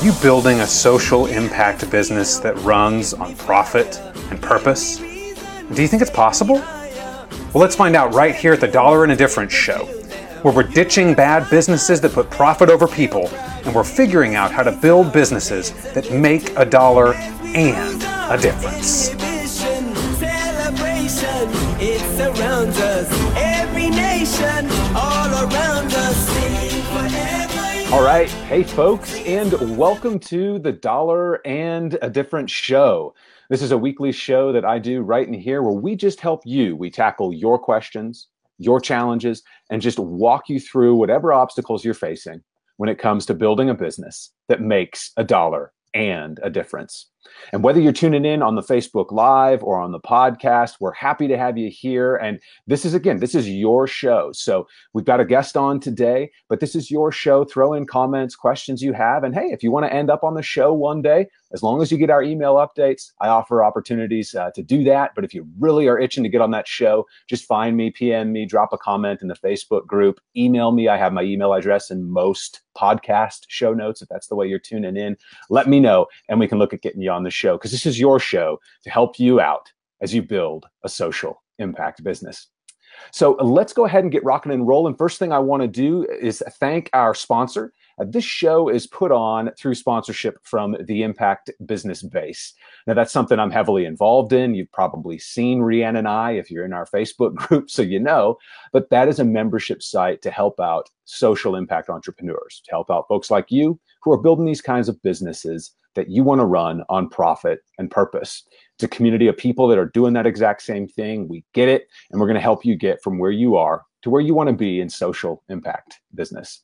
Are you building a social impact business that runs on profit and purpose? Do you think it's possible? Well, let's find out right here at the Dollar and a Difference show, where we're ditching bad businesses that put profit over people, and we're figuring out how to build businesses that make a dollar and a difference. It surrounds us, every nation, All right. Hey, folks, and welcome to the Dollar and a Difference show. This is a weekly show that I do right in here where we just help you. We tackle your questions, your challenges, and just walk you through whatever obstacles you're facing when it comes to building a business that makes a dollar and a difference. And whether you're tuning in on the Facebook Live or on the podcast, we're happy to have you here. And this is, again, this is your show. So we've got a guest on today, but this is your show. Throw in comments, questions you have. And hey, if you want to end up on the show one day, as long as you get our email updates, I offer opportunities uh, to do that. But if you really are itching to get on that show, just find me, PM me, drop a comment in the Facebook group, email me. I have my email address in most podcast show notes if that's the way you're tuning in. Let me know, and we can look at getting you on the show because this is your show to help you out as you build a social impact business. So let's go ahead and get rocking and rolling. First thing I want to do is thank our sponsor. Uh, this show is put on through sponsorship from the Impact Business Base. Now, that's something I'm heavily involved in. You've probably seen Rianne and I if you're in our Facebook group, so you know. But that is a membership site to help out social impact entrepreneurs, to help out folks like you who are building these kinds of businesses that you want to run on profit and purpose. It's a community of people that are doing that exact same thing. We get it, and we're going to help you get from where you are to where you want to be in social impact business.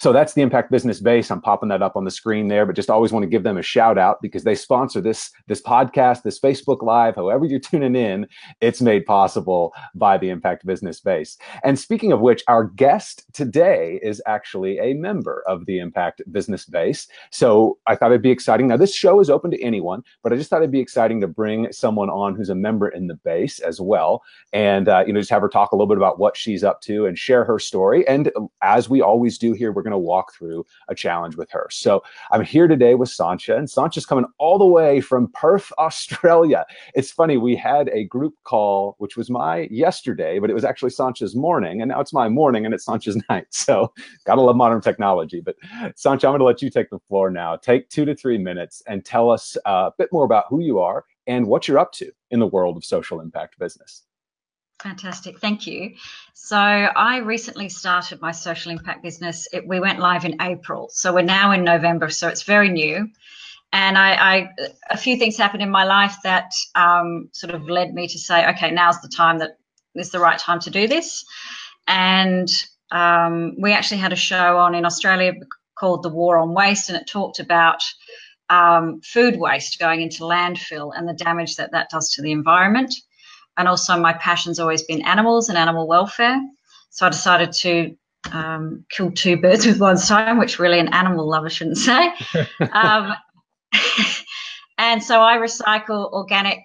So that's the Impact Business Base. I'm popping that up on the screen there, but just always want to give them a shout out because they sponsor this this podcast, this Facebook Live, however you're tuning in, it's made possible by the Impact Business Base. And speaking of which, our guest today is actually a member of the Impact Business Base. So I thought it'd be exciting. Now this show is open to anyone, but I just thought it'd be exciting to bring someone on who's a member in the base as well, and uh, you know just have her talk a little bit about what she's up to and share her story. And as we always do here, we're going to walk through a challenge with her. So I'm here today with Sanchia, and Sanchia's coming all the way from Perth, Australia. It's funny, we had a group call, which was my yesterday, but it was actually Sanchia's morning, and now it's my morning and it's Sanchia's night. So gotta love modern technology. But Sanchia, I'm going to let you take the floor now. Take two to three minutes and tell us uh, a bit more about who you are and what you're up to in the world of social impact business. Fantastic, thank you. So I recently started my social impact business. It, we went live in April, so we're now in November, so it's very new. And I, I a few things happened in my life that um, sort of led me to say, okay, now's the time that is the right time to do this. And um, we actually had a show on in Australia called The War on Waste, and it talked about um, food waste going into landfill and the damage that that does to the environment and also my passion's always been animals and animal welfare. So I decided to um, kill two birds with one stone, which really an animal lover shouldn't say. um, and so I recycle organic,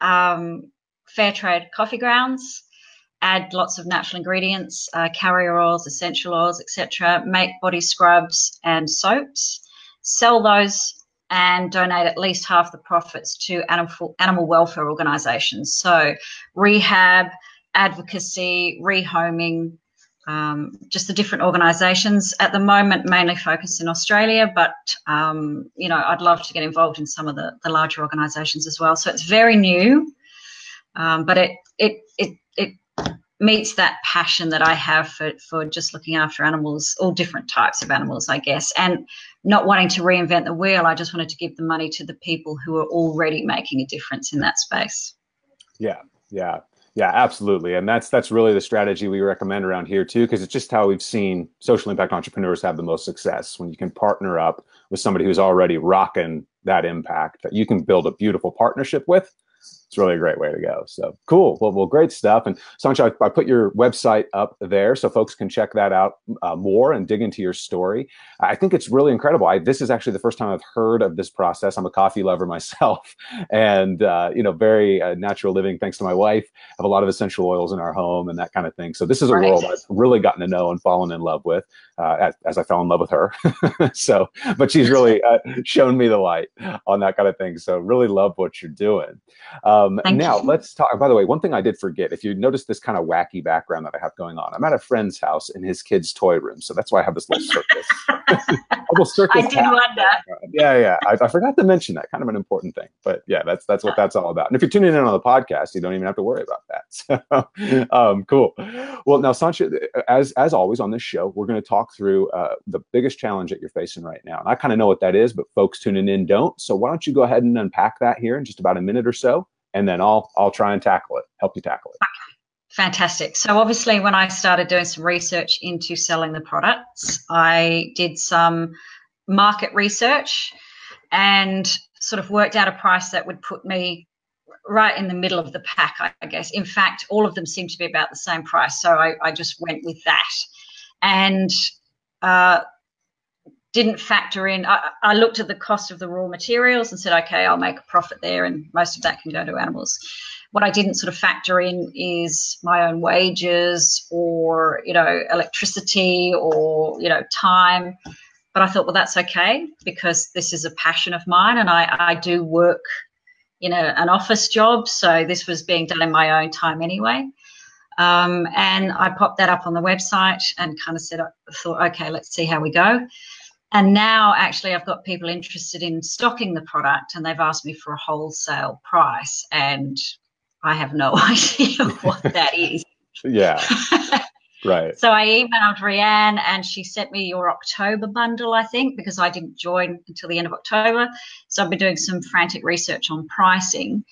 um, fair trade coffee grounds, add lots of natural ingredients, uh, carrier oils, essential oils, etc. Make body scrubs and soaps. Sell those and donate at least half the profits to animal, animal welfare organisations. So, rehab, advocacy, rehoming, um, just the different organisations. At the moment, mainly focused in Australia, but um, you know, I'd love to get involved in some of the, the larger organisations as well. So it's very new, um, but it it it it meets that passion that I have for for just looking after animals, all different types of animals, I guess, and not wanting to reinvent the wheel. I just wanted to give the money to the people who are already making a difference in that space. Yeah, yeah, yeah, absolutely. And that's that's really the strategy we recommend around here too, because it's just how we've seen social impact entrepreneurs have the most success when you can partner up with somebody who's already rocking that impact that you can build a beautiful partnership with. It's really a great way to go. So cool. Well, well, great stuff. And Sanchia, I, I put your website up there so folks can check that out uh, more and dig into your story. I think it's really incredible. I, this is actually the first time I've heard of this process. I'm a coffee lover myself, and uh, you know, very uh, natural living. Thanks to my wife, have a lot of essential oils in our home and that kind of thing. So this is a right. world I've really gotten to know and fallen in love with uh, as, as, I fell in love with her. so, but she's really uh, shown me the light on that kind of thing. So really love what you're doing. Um, now you. let's talk. By the way, one thing I did forget. If you notice this kind of wacky background that I have going on, I'm at a friend's house in his kid's toy room. So that's why I have this little circus. little circus. I did wonder. Yeah, yeah. I, I, forgot to mention that. Kind of an important thing. But yeah, that's that's what that's all about. And if you're tuning in on the podcast, you don't even have to worry about that. So, um, cool. Well, now Sanchia, as as always on this show, we're going to talk through uh, the biggest challenge that you're facing right now. And I kind of know what that is, but folks tuning in don't. So why don't you go ahead and unpack that here in just about a minute or so, and then I'll I'll try and tackle it, help you tackle it. Fantastic. So obviously, when I started doing some research into selling the products, I did some market research and sort of worked out a price that would put me right in the middle of the pack, I guess. In fact, all of them seem to be about the same price. So I, I just went with that. And uh, didn't factor in. I, I, looked at the cost of the raw materials and said, okay, I'll make a profit there, and most of that can go to animals. What I didn't sort of factor in is my own wages or you know electricity or you know time. But I thought, well, that's okay because this is a passion of mine, and I, I do work in a, an office job, so this was being done in my own time anyway. Um, and I popped that up on the website and kind of said, I thought, okay, let's see how we go. And now, actually, I've got people interested in stocking the product and they've asked me for a wholesale price. And I have no idea what that is. yeah. Right. So I emailed Rianne and she sent me your October bundle, I think, because I didn't join until the end of October. So I've been doing some frantic research on pricing.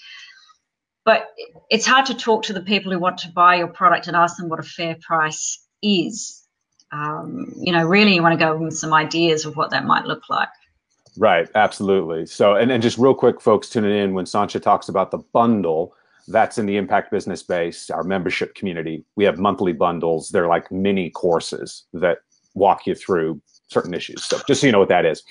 But it's hard to talk to the people who want to buy your product and ask them what a fair price is um, you know, really you want to go with some ideas of what that might look like. Right, absolutely. So, and, and just real quick, folks tuning in, when Sanchia talks about the bundle, that's in the impact business base, our membership community. We have monthly bundles. They're like mini courses that walk you through certain issues. So, just so you know what that is.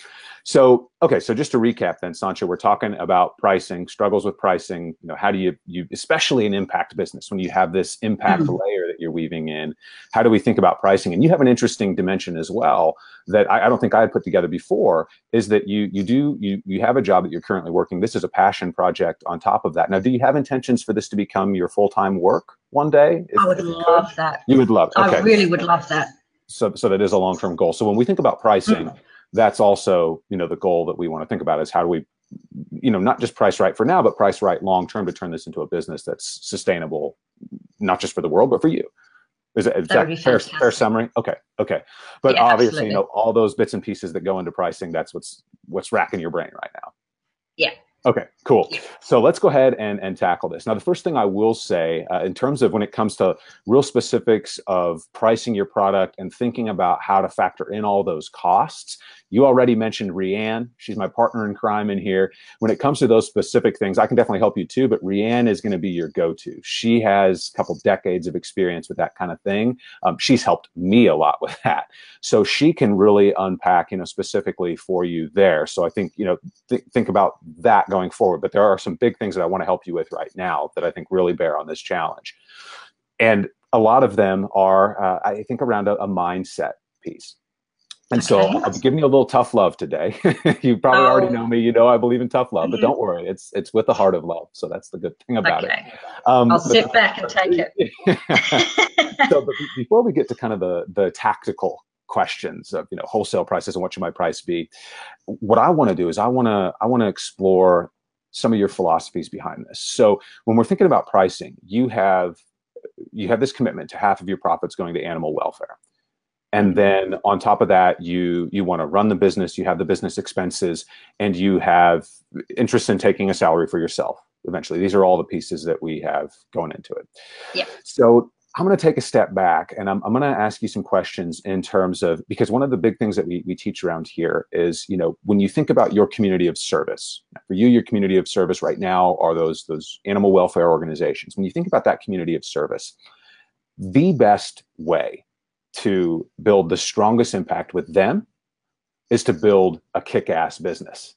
So, okay, so just to recap then, Sanchia, we're talking about pricing, struggles with pricing. You know, how do you, you especially in impact business, when you have this impact mm-hmm. layer that you're weaving in, how do we think about pricing? And you have an interesting dimension as well that I, I don't think I had put together before, is that you you do you you have a job that you're currently working. This is a passion project on top of that. Now, do you have intentions for this to become your full time work one day? If, I would love that. You would love. Okay. I really would love that. So, so that is a long term goal. So when we think about pricing. Mm-hmm that's also you know the goal that we want to think about is how do we you know not just price right for now but price right long term to turn this into a business that's sustainable not just for the world but for you. Is, is that, that fair, fair summary? Okay okay. But yeah, obviously absolutely. you know all those bits and pieces that go into pricing that's what's what's racking your brain right now. Yeah. Okay, cool. So let's go ahead and, and tackle this. Now, the first thing I will say uh, in terms of when it comes to real specifics of pricing your product and thinking about how to factor in all those costs, you already mentioned Rianne. She's my partner in crime in here. When it comes to those specific things, I can definitely help you too, but Rianne is going to be your go to. She has a couple decades of experience with that kind of thing. Um, she's helped me a lot with that. So she can really unpack, you know, specifically for you there. So I think, you know, th- think about that going forward. But there are some big things that I want to help you with right now that I think really bear on this challenge. And a lot of them are, uh, I think, around a, a mindset piece. And okay. so I'll be giving you a little tough love today. you probably oh. already know me. You know I believe in tough love, but mm-hmm. don't worry, it's it's with the heart of love. So that's the good thing about okay. it. Um, I'll sit back and take it. so, but before we get to kind of the the tactical questions of you know wholesale prices and what should my price be, what I want to do is I want to I want to explore some of your philosophies behind this. So when we're thinking about pricing, you have you have this commitment to half of your profits going to animal welfare. And mm-hmm. then on top of that you you want to run the business you have the business expenses and you have interest in taking a salary for yourself eventually. These are all the pieces that we have going into it. Yeah. So I'm going to take a step back and I'm, I'm going to ask you some questions in terms of because one of the big things that we, we teach around here is you know when you think about your community of service for you your community of service right now are those those animal welfare organizations when you think about that community of service the best way to build the strongest impact with them is to build a kick-ass business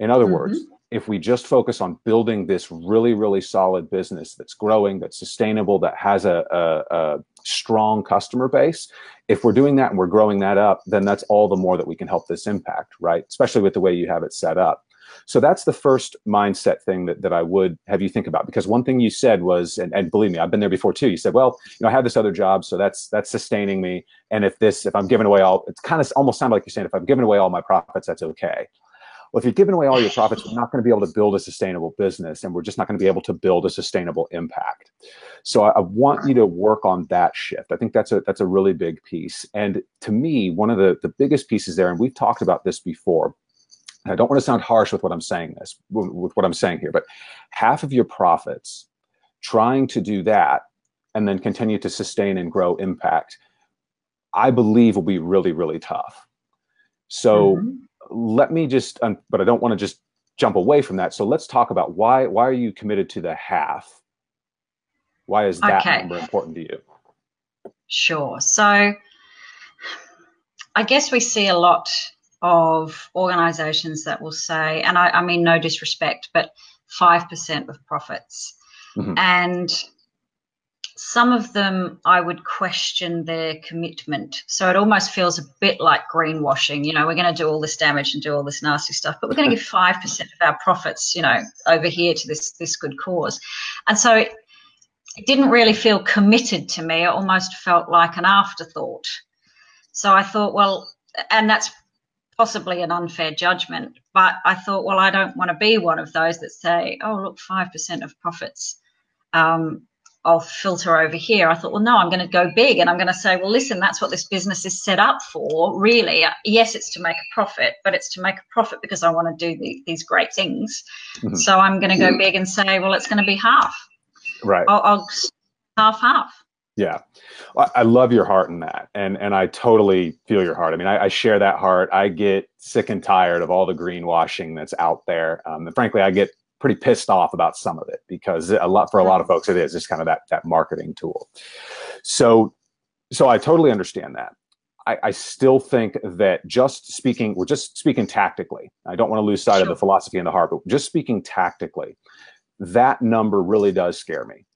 in other mm-hmm. words if we just focus on building this really, really solid business that's growing, that's sustainable, that has a, a, a, strong customer base, if we're doing that and we're growing that up, then that's all the more that we can help this impact, right? Especially with the way you have it set up. So that's the first mindset thing that, that I would have you think about. Because one thing you said was, and, and believe me, I've been there before too. You said, well, you know, I have this other job, so that's that's sustaining me. And if this, if I'm giving away all, it's kind of almost sounded like you're saying, if I'm giving away all my profits, that's okay well, if you're giving away all your profits, we're not going to be able to build a sustainable business and we're just not going to be able to build a sustainable impact. So I, I, want you to work on that shift. I think that's a that's a really big piece. And to me, one of the, the biggest pieces there, and we've talked about this before, I don't want to sound harsh with what I'm saying this with what I'm saying here, but half of your profits trying to do that and then continue to sustain and grow impact, I believe will be really, really tough. So mm-hmm let me just, um, but I don't want to just jump away from that. So let's talk about why why are you committed to the half? Why is that okay. number important to you? Sure. So I guess we see a lot of organizations that will say, and I, I mean no disrespect, but 5% of profits. Mm-hmm. And some of them I would question their commitment. So it almost feels a bit like greenwashing. You know, we're going to do all this damage and do all this nasty stuff, but we're going to give five percent of our profits, you know, over here to this this good cause. And so it, it didn't really feel committed to me. It almost felt like an afterthought. So I thought, well, and that's possibly an unfair judgment, but I thought, well, I don't want to be one of those that say, oh, look, five percent of profits. Um, I'll filter over here. I thought, well, no, I'm going to go big and I'm going to say, well, listen, that's what this business is set up for. Really, yes, it's to make a profit, but it's to make a profit because I want to do the, these great things. Mm-hmm. So I'm going to go big and say, well, it's going to be half. Right. I'll, I'll half half. Yeah, I love your heart in that, and and I totally feel your heart. I mean, I, I, share that heart. I get sick and tired of all the greenwashing that's out there, um, and frankly, I get pretty pissed off about some of it because a lot for a lot of folks it is just kind of that that marketing tool. So so I totally understand that. I, I, still think that just speaking, we're just speaking tactically. I don't want to lose sight sure. of the philosophy and the heart, but just speaking tactically, that number really does scare me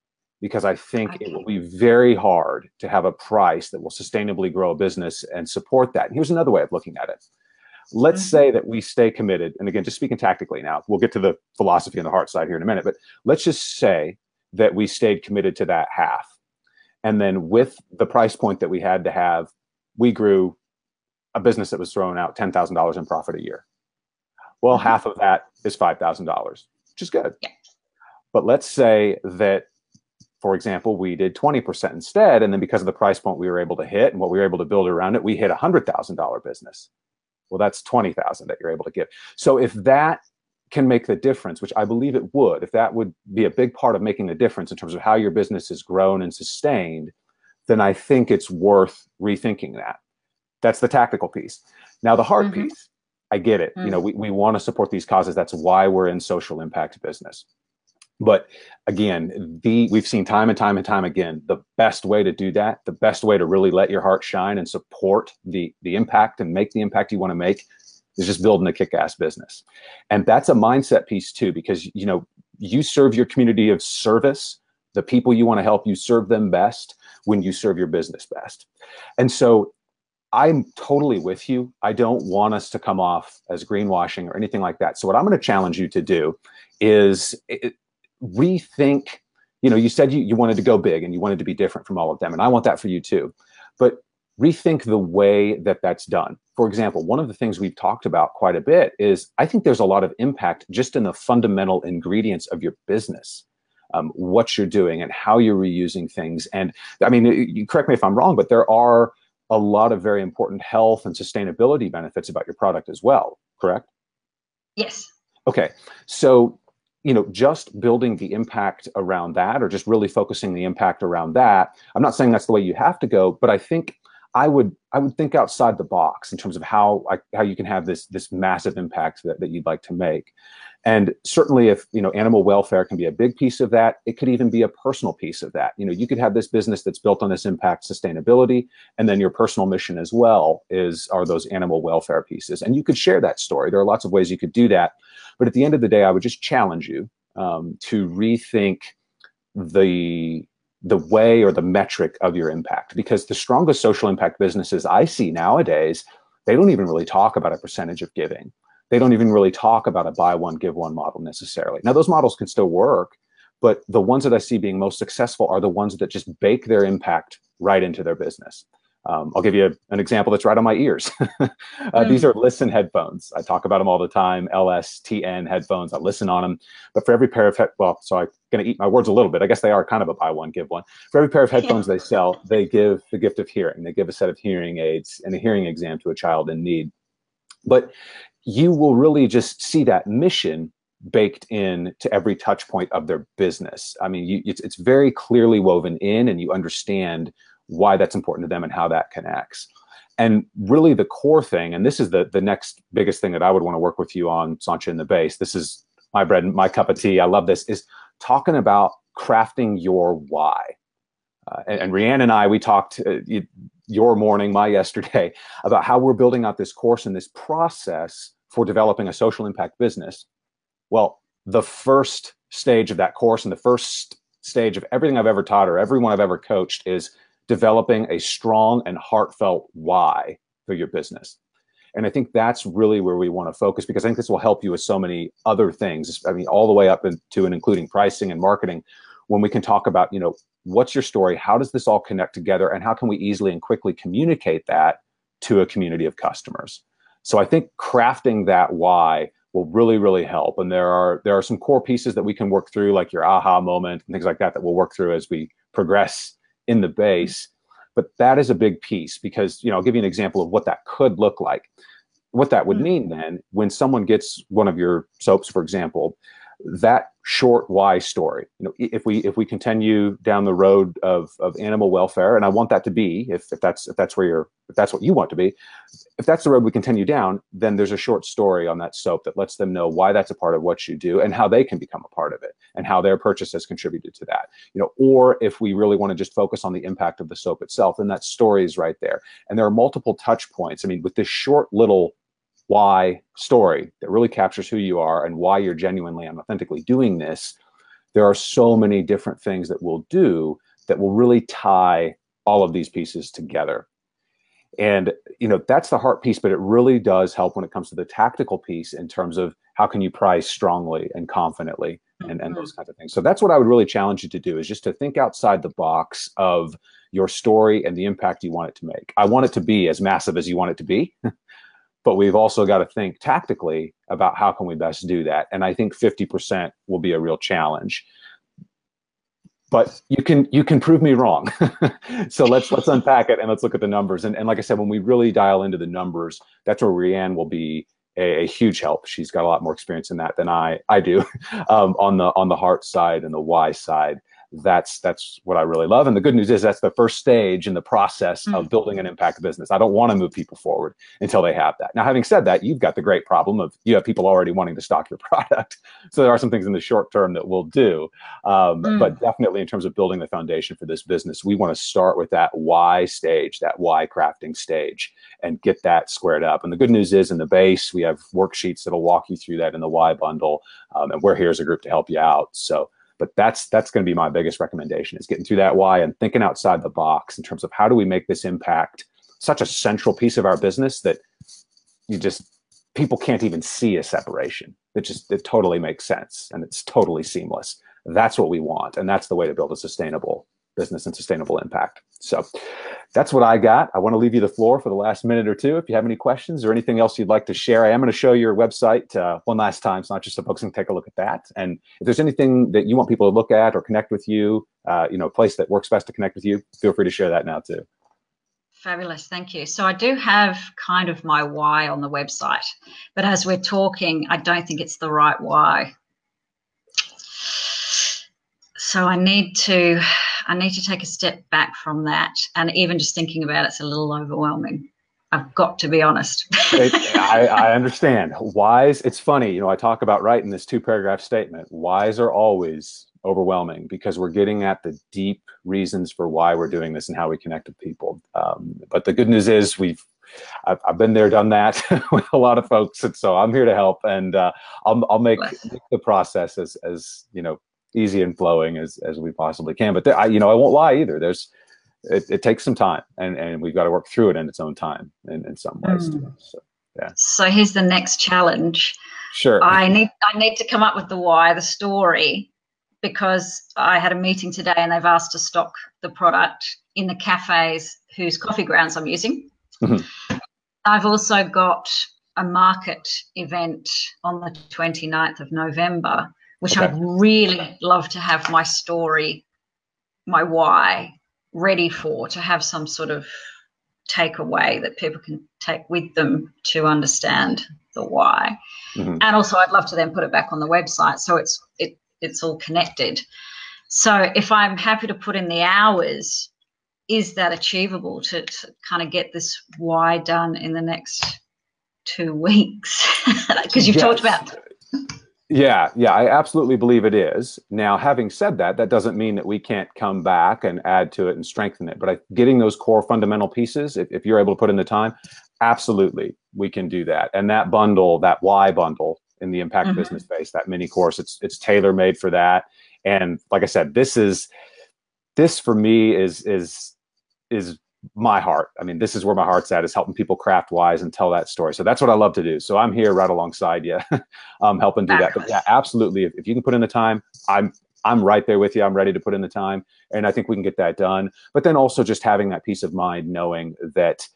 because I think okay. it will be very hard to have a price that will sustainably grow a business and support that. And here's another way of looking at it let's mm-hmm. say that we stay committed and again just speaking tactically now we'll get to the philosophy and the heart side here in a minute but let's just say that we stayed committed to that half and then with the price point that we had to have we grew a business that was throwing out $10000 in profit a year well mm-hmm. half of that is $5000 which is good yeah. but let's say that for example, we did 20% instead. And then because of the price point we were able to hit and what we were able to build around it, we hit a $100,000 business well that's 20,000 that you're able to give so if that can make the difference which i believe it would if that would be a big part of making the difference in terms of how your business has grown and sustained then i think it's worth rethinking that that's the tactical piece now the hard mm-hmm. piece i get it mm-hmm. you know mm. we, we want to support these causes that's why we're in social impact business but again, the we've seen time and time and time again the best way to do that, the best way to really let your heart shine and support the the impact and make the impact you want to make is just building a kick-ass business. And that's a mindset piece too, because you know, you serve your community of service, the people you want to help, you serve them best when you serve your business best. And so I'm totally with you. I don't want us to come off as greenwashing or anything like that. So what I'm going to challenge you to do is it, rethink you know you said you, you wanted to go big and you wanted to be different from all of them and i want that for you too but rethink the way that that's done. For example one of the things we've talked about quite a bit is i think there's a lot of impact just in the fundamental ingredients of your business um, what you're doing and how you're reusing things and i mean you correct me if i'm wrong but there are a lot of very important health and sustainability benefits about your product as well correct? Yes. Okay so you know, just building the impact around that or just really focusing the impact around that, I'm not saying that's the way you have to go, but I think I would I would think outside the box in terms of how I, how you can have this this massive impact that, that you'd like to make. And certainly if you know animal welfare can be a big piece of that, it could even be a personal piece of that. You know, you could have this business that's built on this impact sustainability, and then your personal mission as well is are those animal welfare pieces. And you could share that story. There are lots of ways you could do that. But at the end of the day, I would just challenge you um, to rethink the the way or the metric of your impact because the strongest social impact businesses I see nowadays, they don't even really talk about a percentage of giving. They don't even really talk about a buy one, give one model necessarily. Now, those models can still work, but the ones that I see being most successful are the ones that just bake their impact right into their business. Um, I'll give you an example that's right on my ears. uh, mm. These are LSTN headphones. I talk about them all the time. LSTN headphones. I listen on them. But for every pair of head, well, so I'm going to eat my words a little bit. I guess they are kind of a buy one give one. For every pair of headphones yeah. they sell, they give the gift of hearing. They give a set of hearing aids and a hearing exam to a child in need. But you will really just see that mission baked in to every touch point of their business. I mean, you, it's, it's very clearly woven in, and you understand why that's important to them and how that connects. And really the core thing, and this is the, the next biggest thing that I would want to work with you on, Sanchia, in the base. This is my bread and my cup of tea. I love this, is talking about crafting your why. Uh, and, and Rianne and I, we talked uh, your morning, my yesterday, about how we're building out this course and this process for developing a social impact business. Well, the first stage of that course and the first stage of everything I've ever taught or everyone I've ever coached is developing a strong and heartfelt why for your business. And I think that's really where we want to focus because I think this will help you with so many other things. I mean, all the way up into and including pricing and marketing. When we can talk about, you know, what's your story? How does this all connect together? And how can we easily and quickly communicate that to a community of customers? So I think crafting that why will really, really help. And there are there are some core pieces that we can work through, like your aha moment and things like that, that we'll work through as we progress in the base. But that is a big piece because, you know, I'll give you an example of what that could look like. What that would hmm. mean then, when someone gets one of your soaps, for example, that short why story. You know if we if we continue down the road of of animal welfare and i want that to be if, if that's if that's where you're if that's what you want to be if that's the road we continue down then there's a short story on that soap that lets them know why that's a part of what you do and how they can become a part of it and how their purchase has contributed to that. You know or if we really want to just focus on the impact of the soap itself then that story is right there. And there are multiple touch points. I mean with this short little why story that really captures who you are and why you're genuinely and authentically doing this, there are so many different things that we'll do that will really tie all of these pieces together. And you know that's the heart piece, but it really does help when it comes to the tactical piece in terms of how can you price strongly and confidently and, and those mm-hmm. kinds of things. So that's what I would really challenge you to do is just to think outside the box of your story and the impact you want it to make. I want it to be as massive as you want it to be. but we've also got to think tactically about how can we best do that and i think 50% will be a real challenge. But you can you can prove me wrong. So let's let's unpack it and let's look at the numbers and, and like i said when we really dial into the numbers that's where rianne will be a, a huge help. She's got a lot more experience in that than i i do um, on the on the heart side and the why side that's that's what I really love. And the good news is that's the first stage in the process mm. of building an impact business. I don't want to move people forward until they have that. Now, having said that, you've got the great problem of you have people already wanting to stock your product. So there are some things in the short term that we'll do. Um, mm. But definitely in terms of building the foundation for this business, we want to start with that why stage, that why crafting stage, and get that squared up. And the good news is in the base, we have worksheets that'll walk you through that in the why bundle. Um, and we're here as a group to help you out. So but that's that's going to be my biggest recommendation is getting through that why and thinking outside the box in terms of how do we make this impact such a central piece of our business that you just people can't even see a separation. It just it totally makes sense and it's totally seamless. That's what we want and that's the way to build a sustainable business and sustainable impact so that's what I got. I want to leave you the floor for the last minute or two. If you have any questions or anything else you'd like to share, I am going to show your website uh, one last time. It's not just so folks can take a look at that. And if there's anything that you want people to look at or connect with you, uh, you know, a place that works best to connect with you, feel free to share that now too. Fabulous, thank you. So I do have kind of my why on the website, but as we're talking, I don't think it's the right why. so I need to I need to take a step back from that, and even just thinking about it's a little overwhelming. I've got to be honest. it, I, I, understand. Whys, it's funny, you know, I talk about writing this two paragraph statement. Whys are always overwhelming because we're getting at the deep reasons for why we're doing this and how we connect with people. Um, but the good news is we've I've, I've, been there, done that with a lot of folks, and so I'm here to help, and uh, I'll, I'll make, make the process as as you know easy and flowing as as we possibly can. But there, I, you know, I won't lie either. There's it, it, takes some time, and and we've got to work through it in its own time in, in some ways. Mm. So yeah. So here's the next challenge. Sure. I need I need to come up with the why, the story, because I had a meeting today and they've asked to stock the product in the cafes whose coffee grounds I'm using. Mm-hmm. I've also got a market event on the 29th of November which okay. I'd really love to have my story, my why ready for, to have some sort of takeaway that people can take with them to understand the why. Mm-hmm. And also, I'd love to then put it back on the website so it's it it's all connected. So if I'm happy to put in the hours, is that achievable to, to kind of get this why done in the next two weeks? Because you've yes. talked about yeah, yeah, I absolutely believe it is. Now, having said that, that doesn't mean that we can't come back and add to it and strengthen it. But I, getting those core fundamental pieces, if, if you're able to put in the time, absolutely, we can do that. And that bundle, that why bundle in the impact mm-hmm. business base, that mini course, it's it's tailor made for that. And like I said, this is this for me is is is my heart. I mean, this is where my heart's at is helping people craft whys and tell that story. So that's what I love to do. So I'm here right alongside you, um, helping do that. But yeah, absolutely. If, if you can put in the time, I'm I'm right there with you. I'm ready to put in the time, and I think we can get that done. But then also just having that peace of mind, knowing that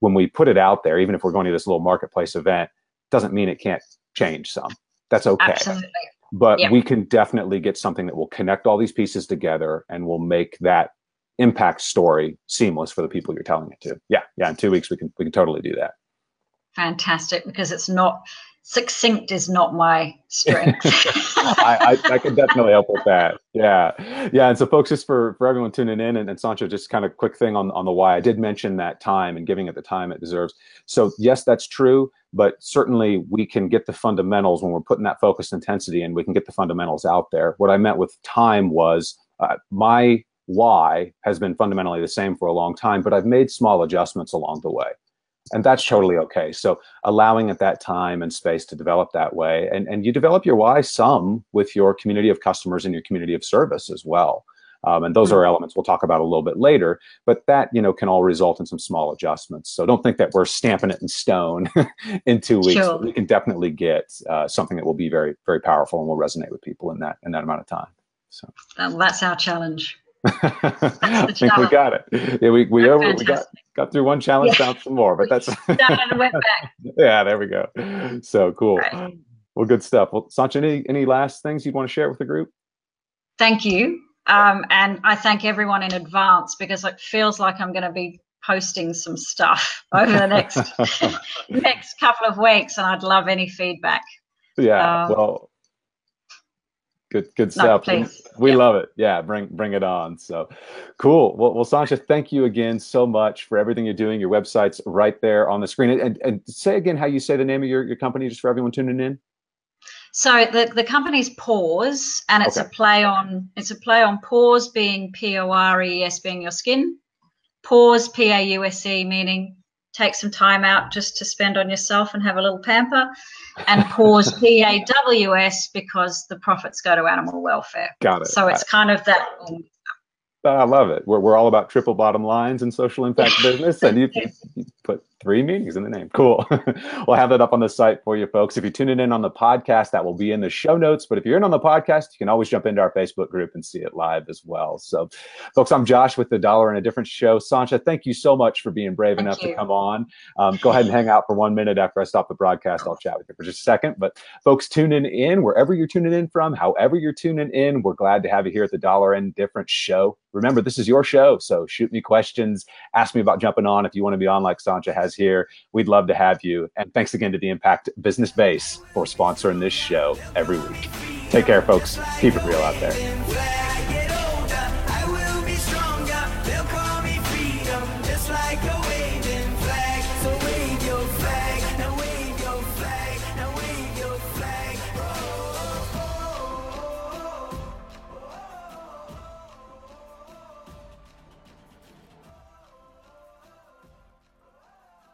when we put it out there, even if we're going to this little marketplace event, doesn't mean it can't change some. That's okay. Absolutely. But yep. we can definitely get something that will connect all these pieces together and will make that impact story seamless for the people you're telling it to. Yeah, yeah. In two weeks, we can we can totally do that. Fantastic, because it's not succinct is not my strength. I, I, I, can definitely help with that. Yeah, yeah. And so, folks, just for for everyone tuning in, and, and Sanchia, just kind of quick thing on on the why. I did mention that time and giving it the time it deserves. So, yes, that's true. But certainly, we can get the fundamentals when we're putting that focus intensity, and we can get the fundamentals out there. What I meant with time was uh, my why has been fundamentally the same for a long time, but I've made small adjustments along the way. And that's totally okay. So allowing at that time and space to develop that way. And, and you develop your why some with your community of customers and your community of service as well. Um, and those are mm-hmm. elements we'll talk about a little bit later but that you know can all result in some small adjustments so don't think that we're stamping it in stone in two weeks sure. we can definitely get uh, something that will be very very powerful and will resonate with people in that in that amount of time so well, that's our challenge I think we got it. Yeah, we we over we got got through one challenge, yeah. down some more, but that's yeah, there we go. So cool. Right. Well, good stuff. Well, Sanchia, any any last things you'd want to share with the group? Thank you, um, and I thank everyone in advance because it feels like I'm going to be posting some stuff over the next next couple of weeks, and I'd love any feedback. Yeah, um, well, good good stuff. We yeah. love it. Yeah bring bring it on. So cool. Well, well sanchia thank you again so much for everything you're doing. Your website's right there on the screen. And, and say again how you say the name of your, your company just for everyone tuning in. So the, the company's pause and it's okay. a play on it's a play on pause being p-o-r-e-s being your skin. Pause p-a-u-s-e meaning take some time out just to spend on yourself and have a little pamper and pause PAWS because the profits go to animal welfare. Got it. So it's kind of that I love it. We're, we're all about triple bottom lines and social impact business, and you, you, put three meanings in the name. Cool. we'll have that up on the site for you folks. If you're tuning in on the podcast, that will be in the show notes. But if you're in on the podcast, you can always jump into our Facebook group and see it live as well. So, folks, I'm Josh with the Dollar and a Different show. Sanchia, thank you so much for being brave thank enough you. to come on. Um, go ahead and hang out for one minute after I stop the broadcast. I'll chat with you for just a second. But folks, tuning in wherever you're tuning in from, however you're tuning in, we're glad to have you here at the Dollar and Different show. Remember, this is your show, so shoot me questions. Ask me about jumping on if you want to be on like Sanchia has here. We'd love to have you. And thanks again to the Impact Business Base for sponsoring this show every week. Take care, folks. Keep it real out there.